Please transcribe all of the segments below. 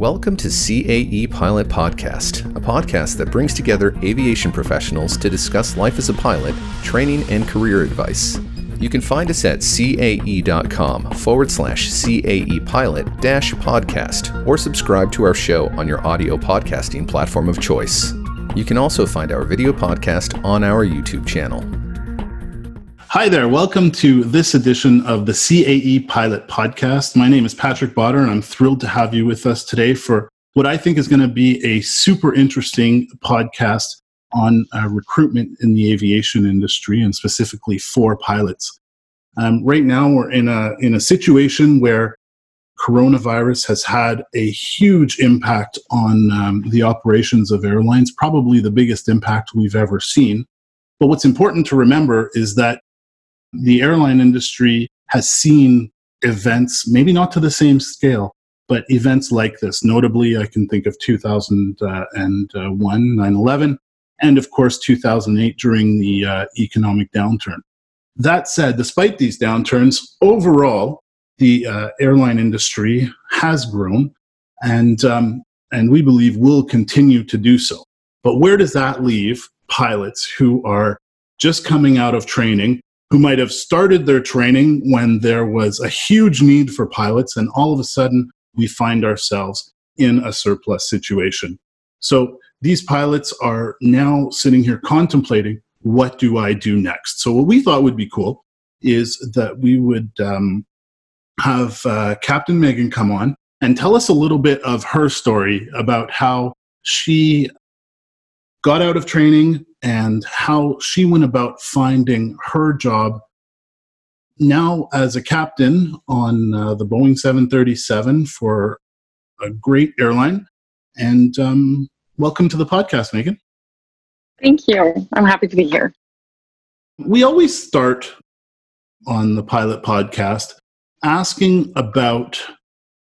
Welcome to CAE Pilot Podcast, a podcast that brings together aviation professionals to discuss life as a pilot, training, and career advice. You can find us at cae.com forward slash CAE pilot dash podcast or subscribe to our show on your audio podcasting platform of choice. You can also find our video podcast on our YouTube channel. Hi there. Welcome to this edition of the CAE Pilot Podcast. My name is Patrick Botter, and I'm thrilled to have you with us today for what I think is going to be a super interesting podcast on uh, recruitment in the aviation industry and specifically for pilots. Um, right now, we're in a in a situation where coronavirus has had a huge impact on um, the operations of airlines, probably the biggest impact we've ever seen. But what's important to remember is that the airline industry has seen events, maybe not to the same scale, but events like this. Notably, I can think of 2001, 9 11, and of course 2008 during the uh, economic downturn. That said, despite these downturns, overall, the uh, airline industry has grown and, um, and we believe will continue to do so. But where does that leave pilots who are just coming out of training who might have started their training when there was a huge need for pilots, and all of a sudden we find ourselves in a surplus situation. So these pilots are now sitting here contemplating what do I do next? So, what we thought would be cool is that we would um, have uh, Captain Megan come on and tell us a little bit of her story about how she got out of training and how she went about finding her job now as a captain on uh, the Boeing 737 for a great airline. And um, welcome to the podcast, Megan. Thank you. I'm happy to be here. We always start on the pilot podcast asking about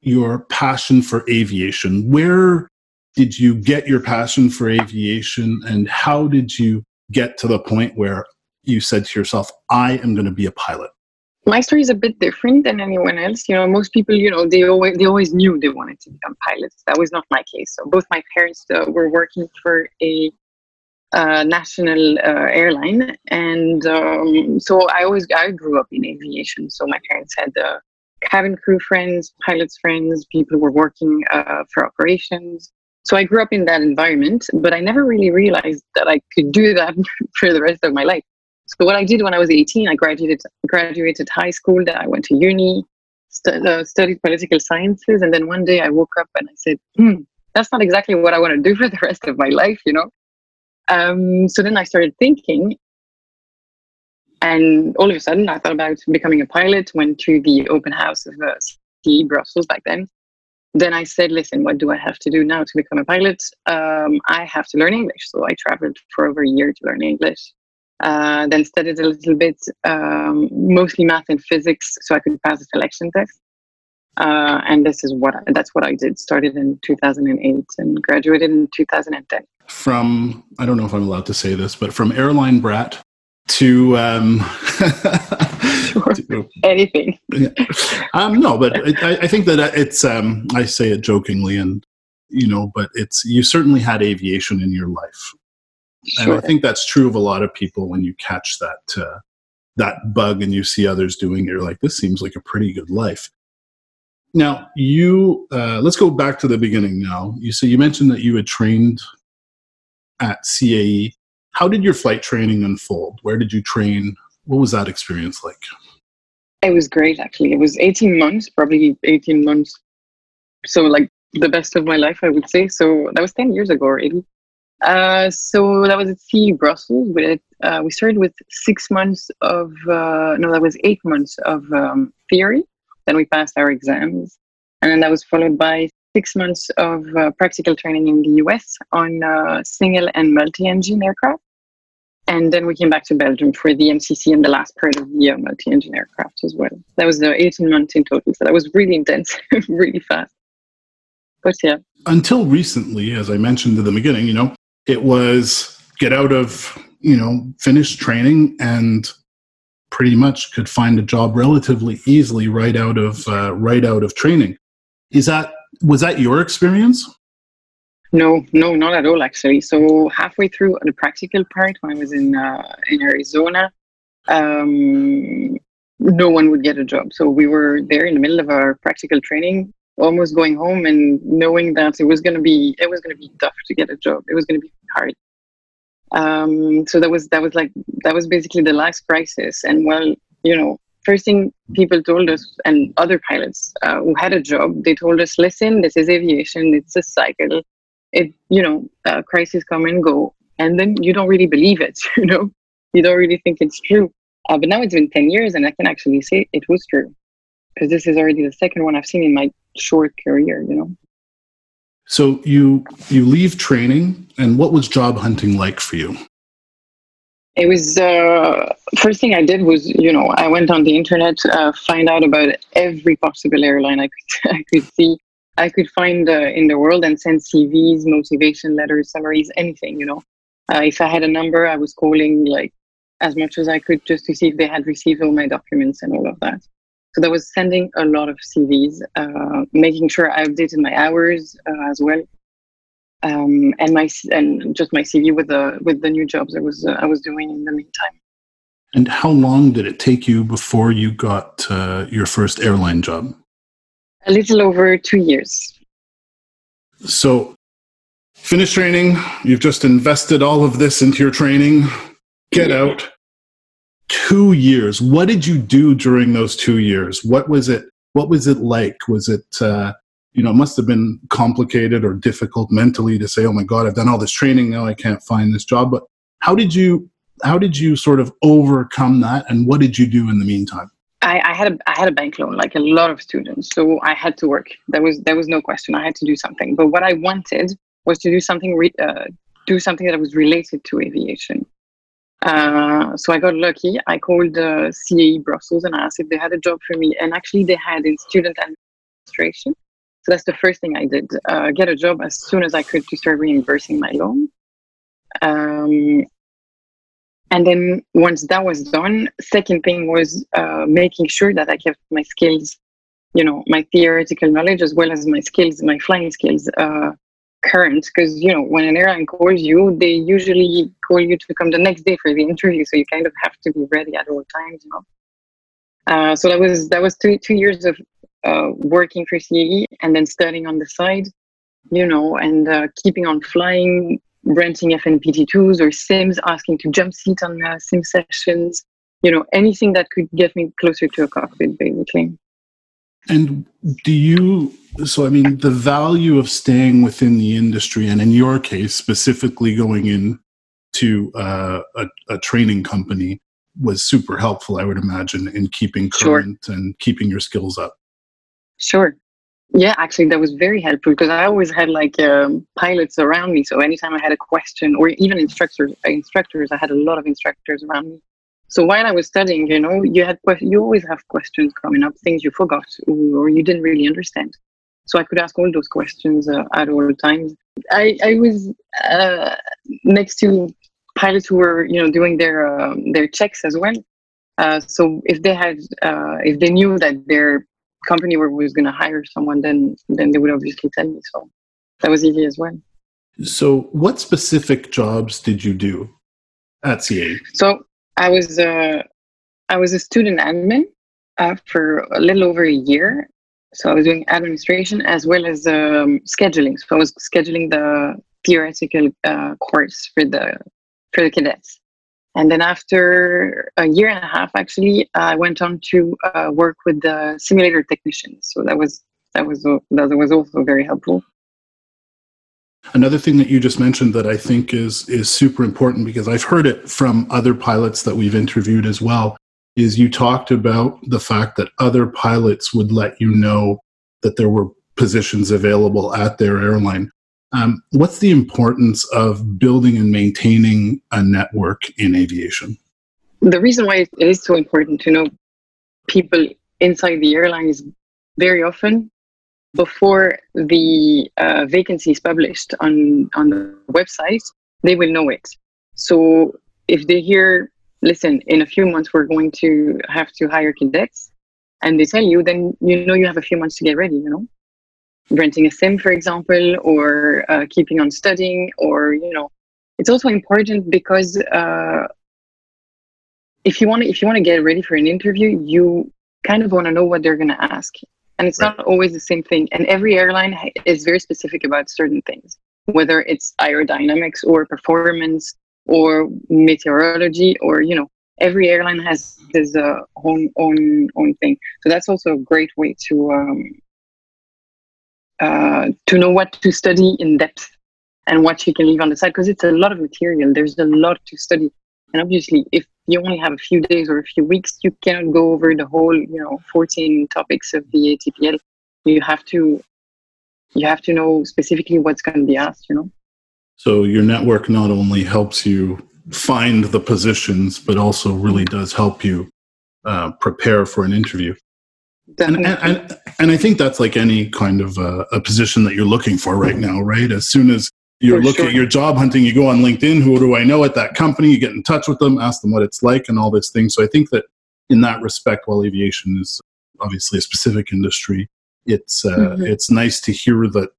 your passion for aviation. Where did you get your passion for aviation and how did you get to the point where you said to yourself i am going to be a pilot my story is a bit different than anyone else. You know most people you know they always they always knew they wanted to become pilots. That was not my case. So both my parents uh, were working for a uh, national uh, airline and um, so i always i grew up in aviation. So my parents had uh, cabin crew friends pilots friends people who were working uh, for operations so I grew up in that environment, but I never really realized that I could do that for the rest of my life. So what I did when I was 18, I graduated graduated high school. Then I went to uni, uh, studied political sciences, and then one day I woke up and I said, hmm, "That's not exactly what I want to do for the rest of my life," you know. Um, so then I started thinking, and all of a sudden I thought about becoming a pilot. Went to the open house of uh, CAE Brussels back then, then I said, listen, what do I have to do now to become a pilot? Um, I have to learn English. So I traveled for over a year to learn English. Uh, then studied a little bit, um, mostly math and physics, so I could pass the selection test. Uh, and this is what I, that's what I did. Started in 2008 and graduated in 2010. From I don't know if I'm allowed to say this, but from airline brat to um, to, anything. Yeah. Um, no, but I, I, think that it's um, I say it jokingly, and you know, but it's you certainly had aviation in your life, sure. and I think that's true of a lot of people. When you catch that uh, that bug and you see others doing it, you're like, this seems like a pretty good life. Now, you uh, let's go back to the beginning. Now, you so you mentioned that you had trained at CAE how did your flight training unfold? Where did you train? What was that experience like? It was great, actually. It was 18 months, probably 18 months. So, like the best of my life, I would say. So, that was 10 years ago already. Uh, so, that was at CAE Brussels. We, uh, we started with six months of, uh, no, that was eight months of um, theory. Then we passed our exams. And then that was followed by six months of uh, practical training in the US on uh, single and multi engine aircraft. And then we came back to Belgium for the MCC and the last part of the uh, multi engine aircraft as well. That was the 18 months in total. So that was really intense, really fast. But yeah. Until recently, as I mentioned at the beginning, you know, it was get out of, you know, finish training and pretty much could find a job relatively easily right out of uh, right out of training. Is that Was that your experience? No, no, not at all, actually. So halfway through the practical part, when I was in uh, in Arizona, um, no one would get a job. So we were there in the middle of our practical training, almost going home and knowing that it was going to be it was going to be tough to get a job. It was going to be hard. Um, so that was that was like that was basically the last crisis. And well, you know, first thing people told us and other pilots uh, who had a job, they told us, listen, this is aviation. It's a cycle. It you know uh, crises come and go and then you don't really believe it you know? You don't really think it's true. Uh, but now it's been 10 years and i can actually say it was true because this is already the second one i've seen in my short career you know? So you you leave training and what was job hunting like for you it was uh, first thing i did was you know i went on the internet uh, find out about every possible airline i could i could see I could find uh, in the world and send CVs, motivation letters, summaries, anything, you know. Uh, if I had a number, I was calling like as much as I could just to see if they had received all my documents and all of that. So that was sending a lot of CVs, uh, making sure I updated my hours uh, as well, um, and my and just my CV with the with the new jobs I was uh, I was doing in the meantime. And how long did it take you before you got uh, your first airline job? A little over two years. So, finish training. You've just invested all of this into your training. Get out. Two years. What did you do during those two years? What was it? What was it like? Was it, uh, you know, it must have been complicated or difficult mentally to say, "Oh my God, I've done all this training now. I can't find this job." But how did you? How did you sort of overcome that? And what did you do in the meantime? I, I, had a I had a bank loan like a lot of students, so I had to work. There was there was no question. I had to do something. But what I wanted was to do something re, uh, do something that was related to aviation. Uh, so I got lucky. I called uh, CAE Brussels and asked if they had a job for me, and actually they had in student administration. So that's the first thing I did: uh, get a job as soon as I could to start reimbursing my loan. Um, and then once that was done second thing was uh, making sure that i kept my skills you know my theoretical knowledge as well as my skills my flying skills uh, current. Because you know when an airline calls you they usually call you to come the next day for the interview so you kind of have to be ready at all times you know. Uh, so that was that was two two years of uh, working for CAE and then studying on the side you know and uh, keeping on flying renting FNPT2s or Sims, asking to jump seat on uh, Sim sessions, you know, anything that could get me closer to a cockpit, basically. And do you, so I mean, the value of staying within the industry, and in your case, specifically going into uh, a, a training company, was super helpful, I would imagine, in keeping current sure. and keeping your skills up. Sure. Yeah, actually, that was very helpful because I always had like um, pilots around me. So anytime I had a question, or even instructors, instructors, I had a lot of instructors around me. So while I was studying, you know, you had you always have questions coming up, things you forgot or you didn't really understand. So I could ask all those questions uh, at all times. I I was uh, next to pilots who were you know doing their um, their checks as well. Uh, so if they had uh, if they knew that their company where we was going to hire someone, then then they would obviously tell me. So that was easy as well. So, what specific jobs did you do at CAE? So, I was uh, I was a student admin uh, for a little over a year. So, I was doing administration as well as um, scheduling. So, I was scheduling the theoretical uh, course for the for the cadets. And then after a year and a half, actually, I went on to uh, work with the simulator technicians. So that was that was that was also very helpful. Another thing that you just mentioned that I think is is super important because I've heard it from other pilots that we've interviewed as well is you talked about the fact that other pilots would let you know that there were positions available at their airline. Um, what's the importance of building and maintaining a network in aviation? The reason why it is so important to know people inside the airline is very often before the uh, vacancy is published on, on the website, they will know it. So if they hear, listen, in a few months we're going to have to hire cadets, and they tell you, then you know you have a few months to get ready, you know? Renting a sim, for example, or uh, keeping on studying, or you know, it's also important because uh, if you want to if you want to get ready for an interview, you kind of want to know what they're going to ask, and it's right. not always the same thing. And every airline is very specific about certain things, whether it's aerodynamics or performance or meteorology or you know every airline has his uh, own own own thing. So that's also a great way to um, to know what to study in depth and what you can leave on the side because it's a lot of material. There's a lot to study, and obviously, if you only have a few days or a few weeks, you cannot go over the whole you know 14 topics of the ATPL. You have to you have to know specifically what's going to be asked. You know. So your network not only helps you find the positions, but also really does help you uh, prepare for an interview. And, and, and, I think that's like any kind of uh, a position that you're looking for right now, right? As soon as you're for looking sure. at your job hunting, you go on LinkedIn, who do I know at that company? You get in touch with them, ask them what it's like and all this thing. So I think that in that respect, while aviation is obviously a specific industry, it's, uh, mm-hmm. it's nice to hear that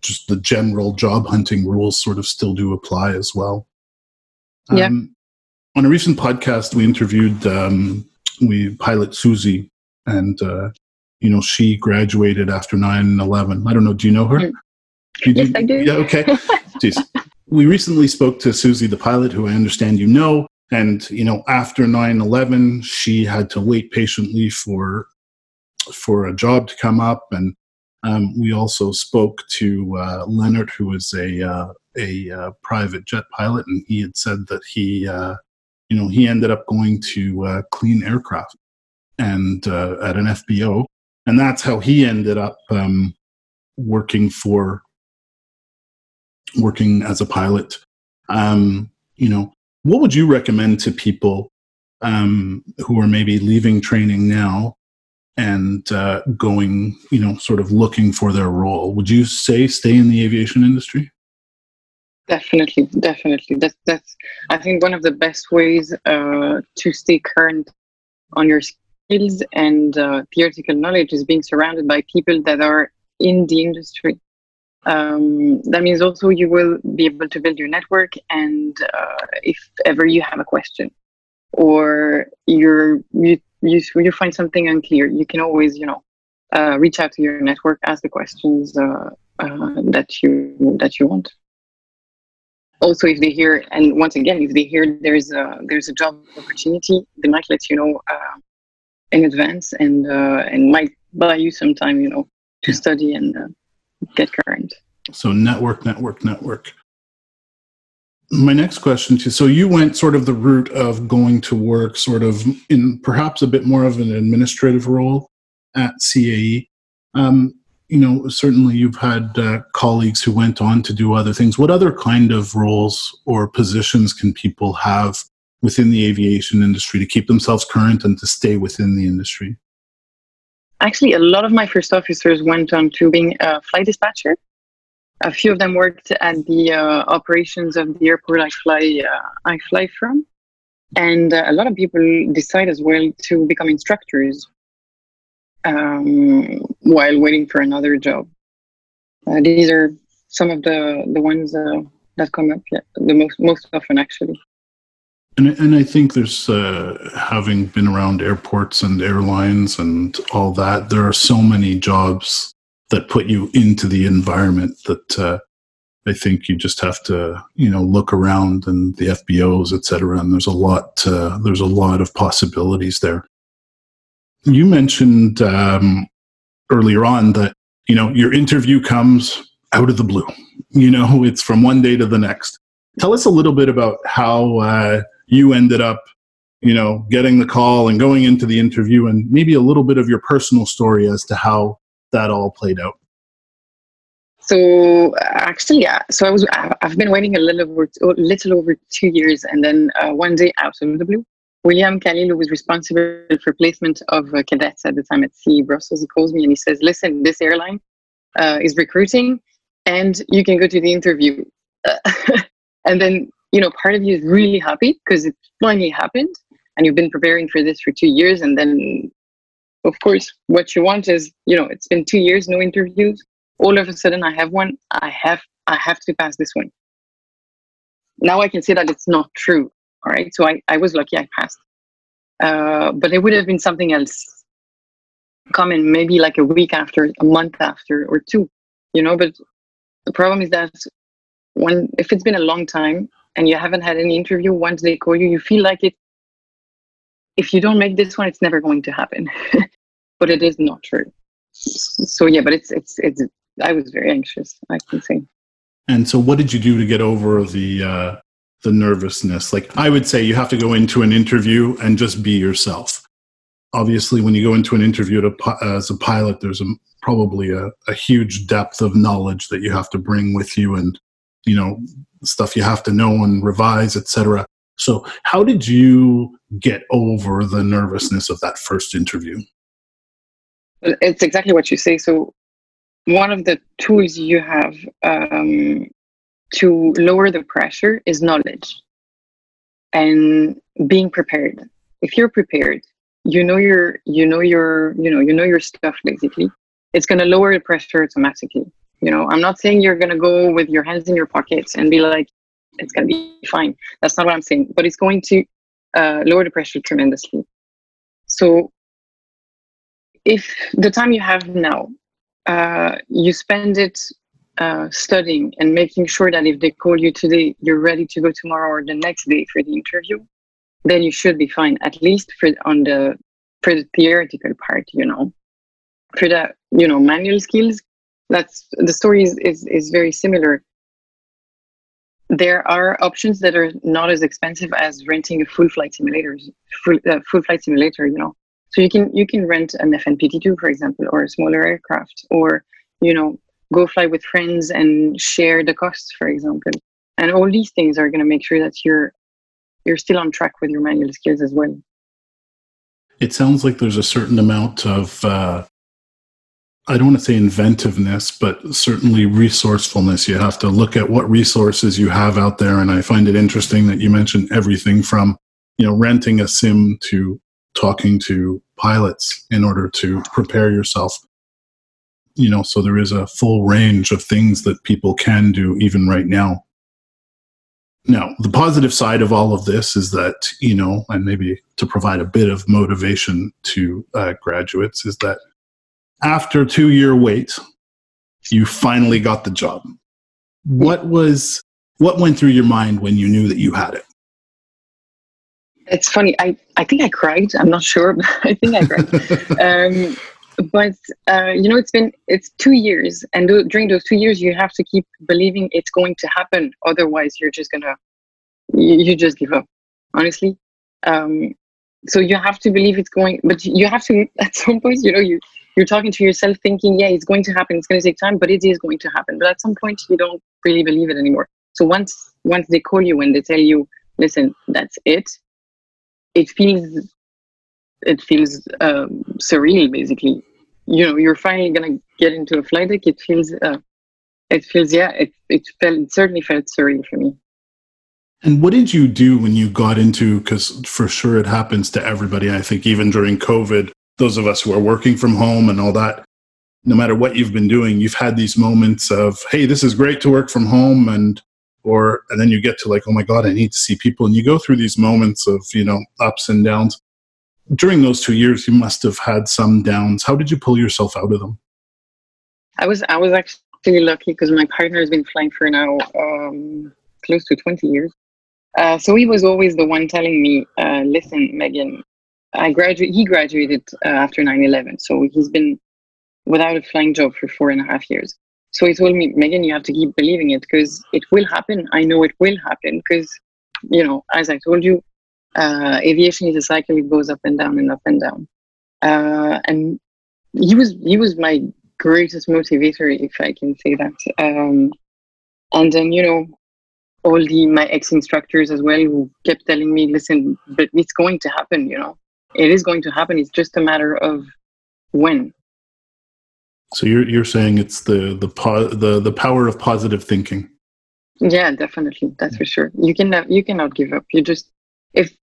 just the general job hunting rules sort of still do apply as well. Yeah. Um, on a recent podcast, we interviewed um, we pilot Susie, and uh, you know she graduated after 9-11. I don't know. Do you know her? Mm. yes, I do. Yeah. Okay. Jeez. We recently spoke to Susie, the pilot, who I understand you know. And you know, after 9-11, she had to wait patiently for for a job to come up, and um, we also spoke to uh, Leonard, who is a uh, a uh, private jet pilot, and he had said that he, uh, you know, he ended up going to uh, clean aircraft and uh, at an FBO, and that's how he ended up um, working for working as a pilot. Um, you know, what would you recommend to people um, who are maybe leaving training now and uh, going, you know, sort of looking for their role? Would you say stay in the aviation industry? Definitely, definitely. That's that's. I think one of the best ways uh, to stay current on your skills and uh, theoretical knowledge is being surrounded by people that are in the industry. Um, that means also you will be able to build your network, and uh, if ever you have a question or you're you you you find something unclear, you can always you know uh, reach out to your network, ask the questions uh, uh, that you that you want also if they hear and once again if they hear there's a there's a job opportunity they might let you know uh, in advance and uh, and might buy you some time you know to study and uh, get current. So network network network. My next question to so you went sort of the route of going to work sort of in perhaps a bit more of an administrative role at CAE um, you know, certainly you've had uh, colleagues who went on to do other things. What other kind of roles or positions can people have within the aviation industry to keep themselves current and to stay within the industry? Actually, a lot of my first officers went on to being a flight dispatcher. A few of them worked at the uh, operations of the airport I fly, uh, I fly from. And uh, a lot of people decide as well to become instructors um, while waiting for another job. Uh, these are some of the the ones uh, that come up yeah, the most most often actually. And and I think there's uh, having been around airports and airlines and all that. There are so many jobs that put you into the environment that uh, I think you just have to you know look around and the FBOs, et cetera. And there's a lot uh, there's a lot of possibilities there you mentioned um, earlier on that you know your interview comes out of the blue. You know, it's from one day to the next. Tell us a little bit about how uh, you ended up, you know, getting the call and going into the interview, and maybe a little bit of your personal story as to how that all played out. So actually, yeah. So I was I've been waiting a little over little over two years, and then uh, one day out of the blue, William Khalil, who was responsible for placement of uh, cadets at the time at CAE Brussels, he calls me and he says, listen, this airline uh, is recruiting and you can go to the interview. and then, you know, part of you is really happy because it finally happened and you've been preparing for this for two years. And then, of course, what you want is, you know, it's been two years, no interviews all of a sudden I have one, I have I have to pass this one. Now I can say that it's not true. All right. So I, I was lucky I passed. Uh, but it would have been something else coming maybe like a week after, a month after, or two, you know. But the problem is that when if it's been a long time and you haven't had any interview, once they call you, you feel like it. If you don't make this one, it's never going to happen. but it is not true. So yeah, but it's it's it's. I was very anxious. I can say. And so, what did you do to get over the uh, the nervousness? Like, I would say you have to go into an interview and just be yourself. Obviously, when you go into an interview to, as a pilot, there's a, probably a, a huge depth of knowledge that you have to bring with you, and you know stuff you have to know and revise, etc. So, how did you get over the nervousness of that first interview? It's exactly what you say. So, one of the tools you have um, to lower the pressure is knowledge and being prepared. If you're prepared, you know your you know your you know you know your stuff basically. It's going to lower the pressure automatically. You know, I'm not saying you're to go with your hands in your pockets and be like, it's to be fine. That's not what I'm saying. But it's going to uh, lower the pressure tremendously. So, if the time you have now uh, you spend it uh, studying and making sure that if they call you today, you're ready to go tomorrow or the next day for the interview, then you should be fine. At least for on the for the theoretical part, you know, for the you know manual skills. That's the story is is, is very similar. There are options that are not as expensive as renting a full flight simulator, full, uh, full flight simulator. You know, so you can you can rent an FNPT2, for example, or a smaller aircraft, or you know go fly with friends and share the costs, for example. And all these things are going to make sure that you're you're still on track with your manual skills as well. It sounds like there's a certain amount of uh, I don't want to say inventiveness, but certainly resourcefulness. You have to look at what resources you have out there, and I find it interesting that you mentioned everything from you know renting a sim to talking to pilots in order to prepare yourself you know so there is a full range of things that people can do even right now now the positive side of all of this is that you know and maybe to provide a bit of motivation to uh, graduates is that after two year wait you finally got the job what was what went through your mind when you knew that you had it it's funny. I, I think I cried. I'm not sure, but I think I cried. um, but uh, you know, it's been it's two years, and th- during those two years, you have to keep believing it's going to happen. Otherwise, you're just gonna you, you just give up. Honestly, um, so you have to believe it's going. But you have to at some point, you know, you you're talking to yourself, thinking, yeah, it's going to happen. It's going to take time, but it is going to happen. But at some point, you don't really believe it anymore. So once once they call you and they tell you, listen, that's it it feels it feels um, surreal basically you know you're finally gonna get into a flight deck it feels uh, it feels yeah it, it felt it certainly felt surreal for me and what did you do when you got into because for sure it happens to everybody i think even during covid those of us who are working from home and all that no matter what you've been doing you've had these moments of hey this is great to work from home and or and then you get to like oh my god i need to see people and you go through these moments of you know ups and downs. During those two years you must have had some downs. How did you pull yourself out of them? I was i was actually lucky because my partner has been flying for now um, close to 20 years. Uh, so he was always the one telling me uh, listen megan i graduated. he graduated uh, after 9-11 so he's been without a flying job for four and a half years so he told me, Megan, you have to keep believing it because it will happen. I know it will happen because, you know, as I told you, uh, aviation is a cycle; it goes up and down and up and down. Uh, and he was he was my greatest motivator, if I can say that. Um, and then you know, all the my ex instructors as well who kept telling me, "Listen, but it's going to happen. You know, it is going to happen. It's just a matter of when." So you're you're saying it's the the po- the the power of positive thinking. Yeah, definitely. That's for sure. You can you cannot give up. You just if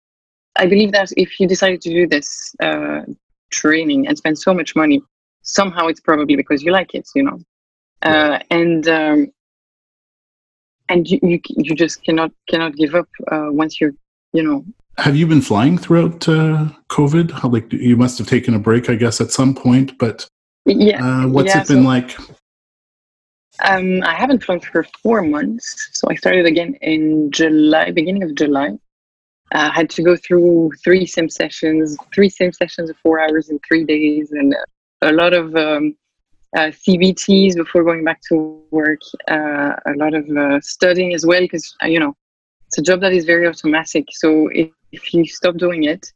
I believe that if you decided to do this uh, training and spend so much money, somehow it's probably because you like it. You know. uh, and um, and you, you you just cannot cannot give up uh, once you're you know have you been flying throughout uh, covid? How, like you must have taken a break i guess at some point but yeah. uh, what's yeah, it been so, like? Um, i haven't flown for four months. So i started again in july beginning of july. I uh, had to go through three sim sessions three sim sessions of four hours in three days and a lot of um, uh, CBTs before going back to work, uh, a lot of uh, studying as well, because, uh, you know, it's a job that is very automatic. So if, if you stop doing it,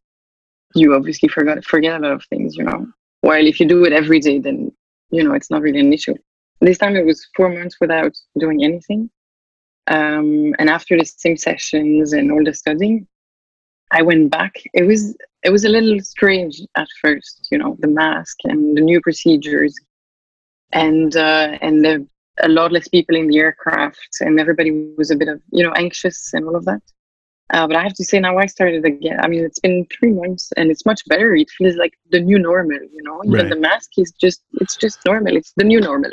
you obviously forgot forget a lot of things, you know. While if you do it every day, then, you know, it's not really an issue. This time it was four months without doing anything. Um, and after the sim sessions and all the studying, I went back. It was it was a little strange at first, you know, the mask and the new procedures and uh, and there a lot less people in the aircraft, and everybody was a bit of you know anxious and all of that. Uh, but I have to say now I started again. I mean, it's been three months and it's much better. It feels like the new normal, you know. Even right. the mask is just it's just normal. It's the new normal.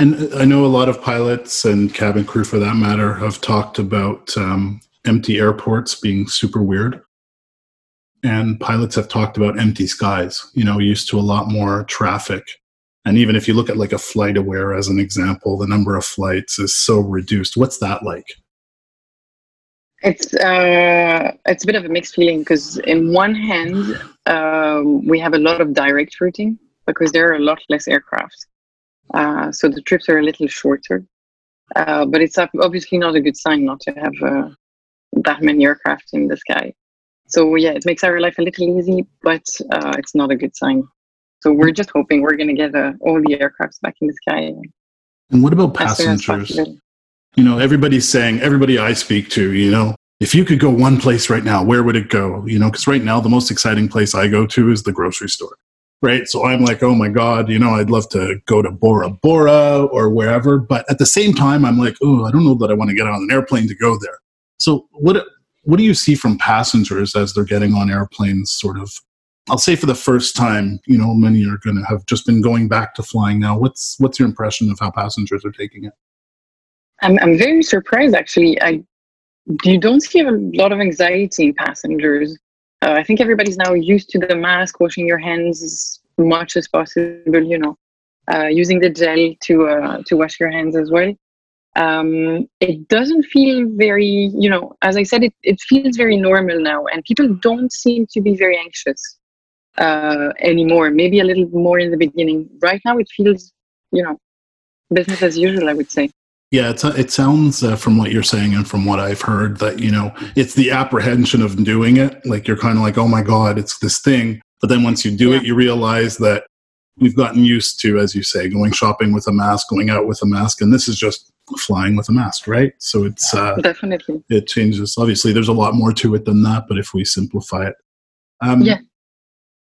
And I know a lot of pilots and cabin crew, for that matter, have talked about um, empty airports being super weird. And pilots have talked about empty skies, you know, used to a lot more traffic and even if you look at like a FlightAware as an example, the number of flights is so reduced. What's that like? It's uh, it's a bit of a mixed feeling because in one hand um, we have a lot of direct routing because there are a lot less aircraft, uh, so the trips are a little shorter. Uh, but it's obviously not a good sign not to have uh, that many aircraft in the sky. So yeah, it makes our life a little easy, but uh, it's not a good sign. So we're just hoping we're going to get uh, all the aircrafts back in the sky. And what about passengers? You know, everybody's saying, everybody I speak to, you know, if you could go one place right now, where would it go? You know, because right now the most exciting place I go to is the grocery store, right? So I'm like, oh my God, you know, I'd love to go to Bora Bora or wherever. But at the same time, I'm like, oh, I don't know that I want to get on an airplane to go there. So what what do you see from passengers as they're getting on airplanes, sort of I'll say for the first time, you know, many are going to have just been going back to flying now. What's what's your impression of how passengers are taking it? I'm I'm very surprised actually. I you don't see a lot of anxiety in passengers. Uh, I think everybody's now used to the mask, washing your hands as much as possible. You know, uh, using the gel to uh, to wash your hands as well. Um, it doesn't feel very, you know, as I said, it, it feels very normal now, and people don't seem to be very anxious uh, anymore. Maybe a little more in the beginning. Right now, it feels, you know, business as usual. I would say. Yeah, it's, it sounds uh, from what you're saying and from what I've heard that you know it's the apprehension of doing it. Like you're kind of like, oh my god, it's this thing. But then once you do yeah. it, you realize that we've gotten used to, as you say, going shopping with a mask, going out with a mask, and this is just flying with a mask, right? So it's uh, definitely it changes. Obviously, there's a lot more to it than that, but if we simplify it, um, yeah.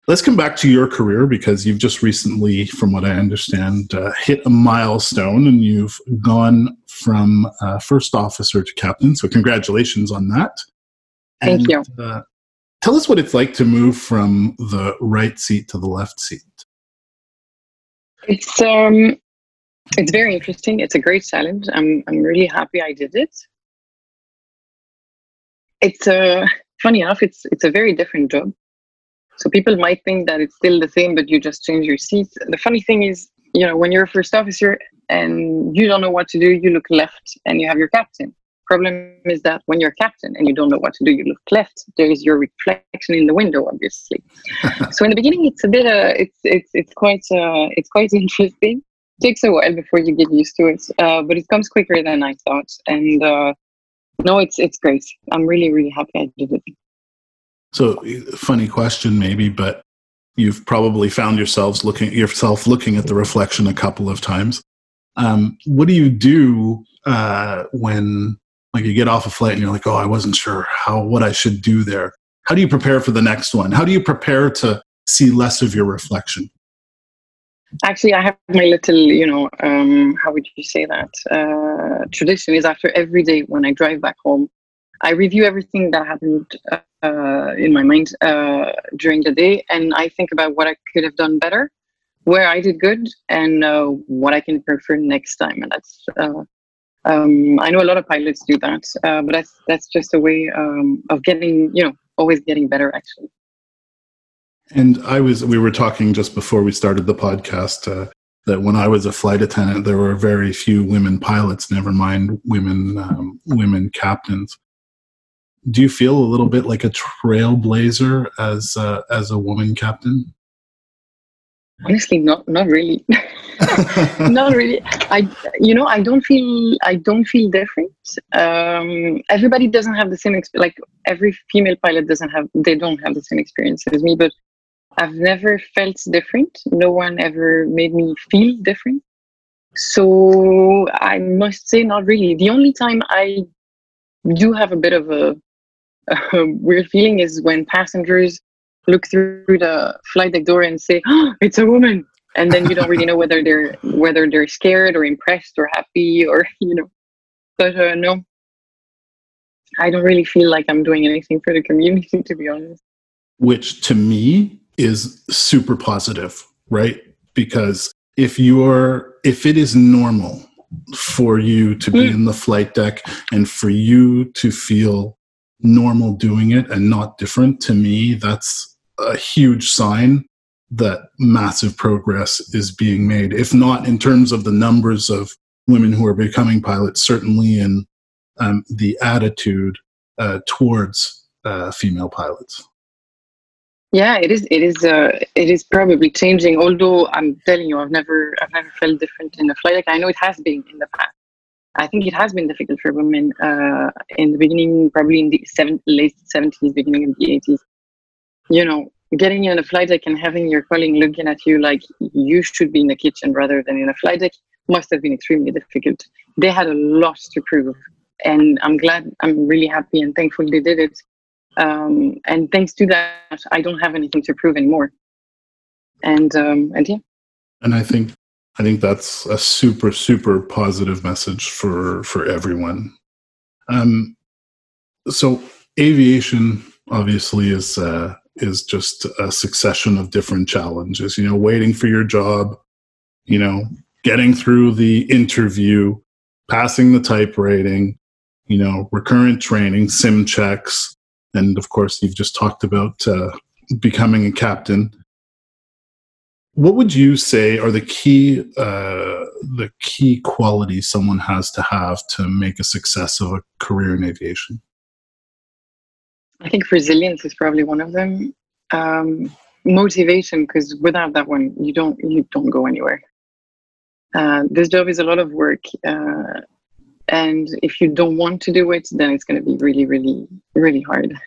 Let's come back to your career because you've just recently, from what I understand, uh, hit a milestone and you've gone from uh, first officer to captain. So, congratulations on that. Thank and, you. Uh, tell us what it's like to move from the right seat to the left seat. It's um, it's very interesting. It's a great challenge. I'm I'm really happy I did it. It's uh, funny enough. It's it's a very different job. So people might think that it's still the same, but you just change your seat. The funny thing is, you know, when you're a first officer and you don't know what to do, you look left and you have your captain. Problem is that when you're captain and you don't know what to do, you look left. There is your reflection in the window, obviously. so in the beginning, it's a bit, uh, it's it's it's quite uh, it's quite interesting. It takes a while before you get used to it, uh, but it comes quicker than I thought. And uh, no, it's it's great. I'm really really happy I did it. So, funny question, maybe, but you've probably found yourselves looking yourself looking at the reflection a couple of times. Um, what do you do uh, when, like, you get off a flight and you're like, "Oh, I wasn't sure how what I should do there." How do you prepare for the next one? How do you prepare to see less of your reflection? Actually, I have my little, you know, um, how would you say that? Uh, tradition is after every day when I drive back home, I review everything that happened uh, in my mind uh, during the day, and I think about what I could have done better, where I did good and uh, what I can improve next time. And that's uh, um, I know a lot of pilots do that, uh, but that's that's just a way um, of getting you know always getting better actually. And I was we were talking just before we started the podcast uh, that when I was a flight attendant, there were very few women pilots. Never mind women um, women captains. Do you feel a little bit like a trailblazer as uh, as a woman captain? Honestly, not not really. not really. I you know I don't feel I don't feel different. Um, everybody doesn't have the same exp- like every female pilot doesn't have they don't have the same experience as me, but I've never felt different. No one ever made me feel different. So I must say, not really. The only time I do have a bit of a, a weird feeling is when passengers look through the flight deck door and say, oh, "It's a woman," and then you don't really know whether they're whether they're scared or impressed or happy or you know. But uh, no, I don't really feel like I'm doing anything for the community, to be honest. Which to me is super positive, right? Because if you're if it is normal for you to be mm. in the flight deck and for you to feel normal doing it and not different to me that's a huge sign that massive progress is being made. If not in terms of the numbers of women who are becoming pilots certainly in um, the attitude uh, towards uh, female pilots. Yeah it is it is uh, it is probably changing although i'm telling you i've never i've never felt different in the flight. Like i know it has been in the past i think it has been difficult for women uh, in the beginning probably in the late 70s beginning of the 80s you know getting in a flight deck and having your colleague looking at you like you should be in the kitchen rather than in a flight deck must have been extremely difficult they had a lot to prove and i'm glad i'm really happy and thankful they did it um, and thanks to that, I don't have anything to prove anymore. And um, and yeah. And I think I think that's a super super positive message for for everyone. Um, so aviation obviously is uh, is just a succession of different challenges. You know, waiting for your job, you know, getting through the interview, passing the type rating, you know, recurrent training, sim checks, and of course, you've just talked about uh, becoming a captain. What would you say are the key uh, the key qualities someone has to have to make a success of a career in aviation? I think resilience is probably one of them. Um, motivation, because without that one, you don't you don't go anywhere. Uh, this job is a lot of work, uh, and if you don't want to do it then it's going to be really really really hard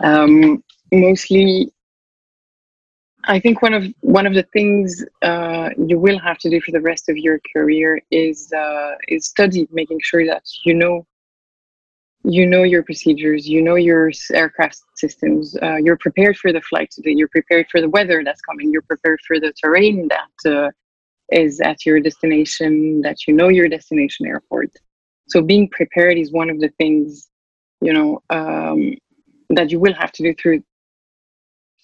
um, mostly i think one of one of the things uh, you will have to do for the rest of your career is uh, is study making sure that you know you know your procedures you know your aircraft systems uh, you're prepared for the flight today you're prepared for the weather that's coming you're prepared for the terrain that uh, is at your destination, that you know your destination airport. So being prepared is one of the things, you know, um, that you will have to do through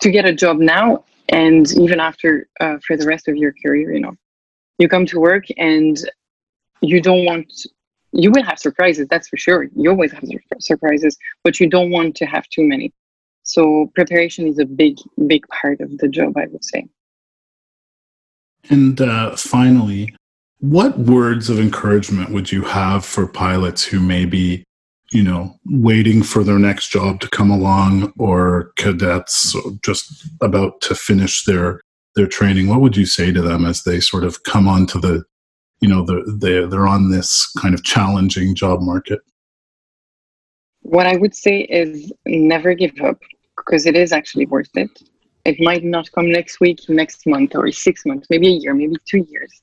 to get a job now and even after uh, for the rest of your career. You know, you come to work and you don't want. You will have surprises, that's for sure. You always have surprises, but you don't want to have too many. So preparation is a big, big part of the job, I would say. And uh, finally, what words of encouragement would you have for pilots who may be, you know, waiting for their next job to come along or cadets just about to finish their their training? What would you say to them as they sort of come onto the, you know, the, they they're on this kind of challenging job market? What I would say is never give up because it is actually worth it. It might not come next week, next month, or six months, maybe a year, maybe two years,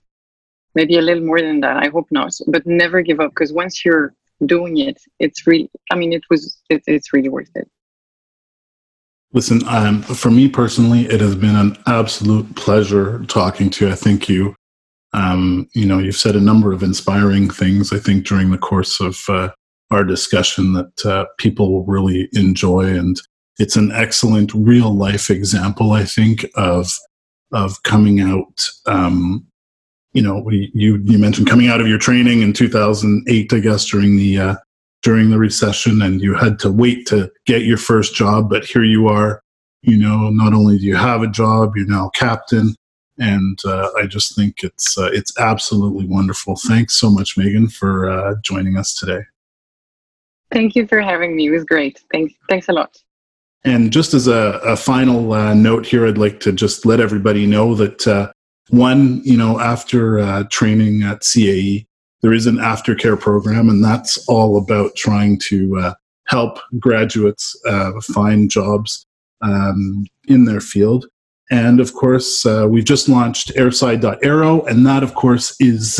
maybe a little more than that. I hope not. But never give up because once you're doing it, it's really, I mean, it was, it, it's really worth it. Listen, um, for me personally, it has been an absolute pleasure talking to you. I think you, um, you know, you've said a number of inspiring things. I think during the course of uh, our discussion that uh, people will really enjoy, and it's an excellent real life example, I think, of of coming out. Um, you know, we, you you mentioned coming out of your training in 2008, I guess, during the uh, during the recession, and you had to wait to get your first job, but here you are. You know, not only do you have a job, you're now captain, and uh, I just think it's uh, it's absolutely wonderful. Thanks so much, Megan, for uh, joining us today. Thank you for having me. It was great. Thanks. Thanks a lot. And just as a, a final uh, note here, I'd like to just let everybody know that uh, one, you know, after uh, training at CAE, there is an aftercare program, and that's all about trying to uh, help graduates uh, find jobs um, in their field. And of course, uh, we've just launched airside.aero, and that, of course, is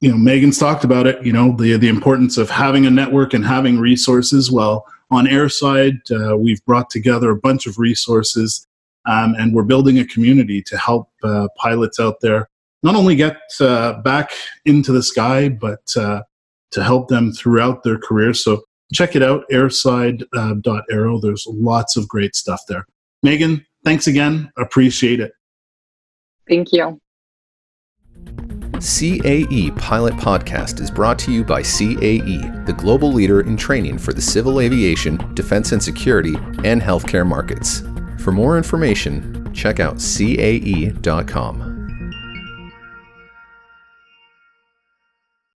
you know Megan's talked about it. You know the the importance of having a network and having resources. Well, on Airside, uh, we've brought together a bunch of resources, um, and we're building a community to help uh, pilots out there not only get uh, back into the sky, but uh, to help them throughout their career. So check it out, airside.aero. Uh, There's lots of great stuff there. Megan, thanks again. Appreciate it. Thank you. CAE Pilot Podcast is brought to you by CAE, the global leader in training for the civil aviation, defense and security, and healthcare markets. For more information, check out cae.com.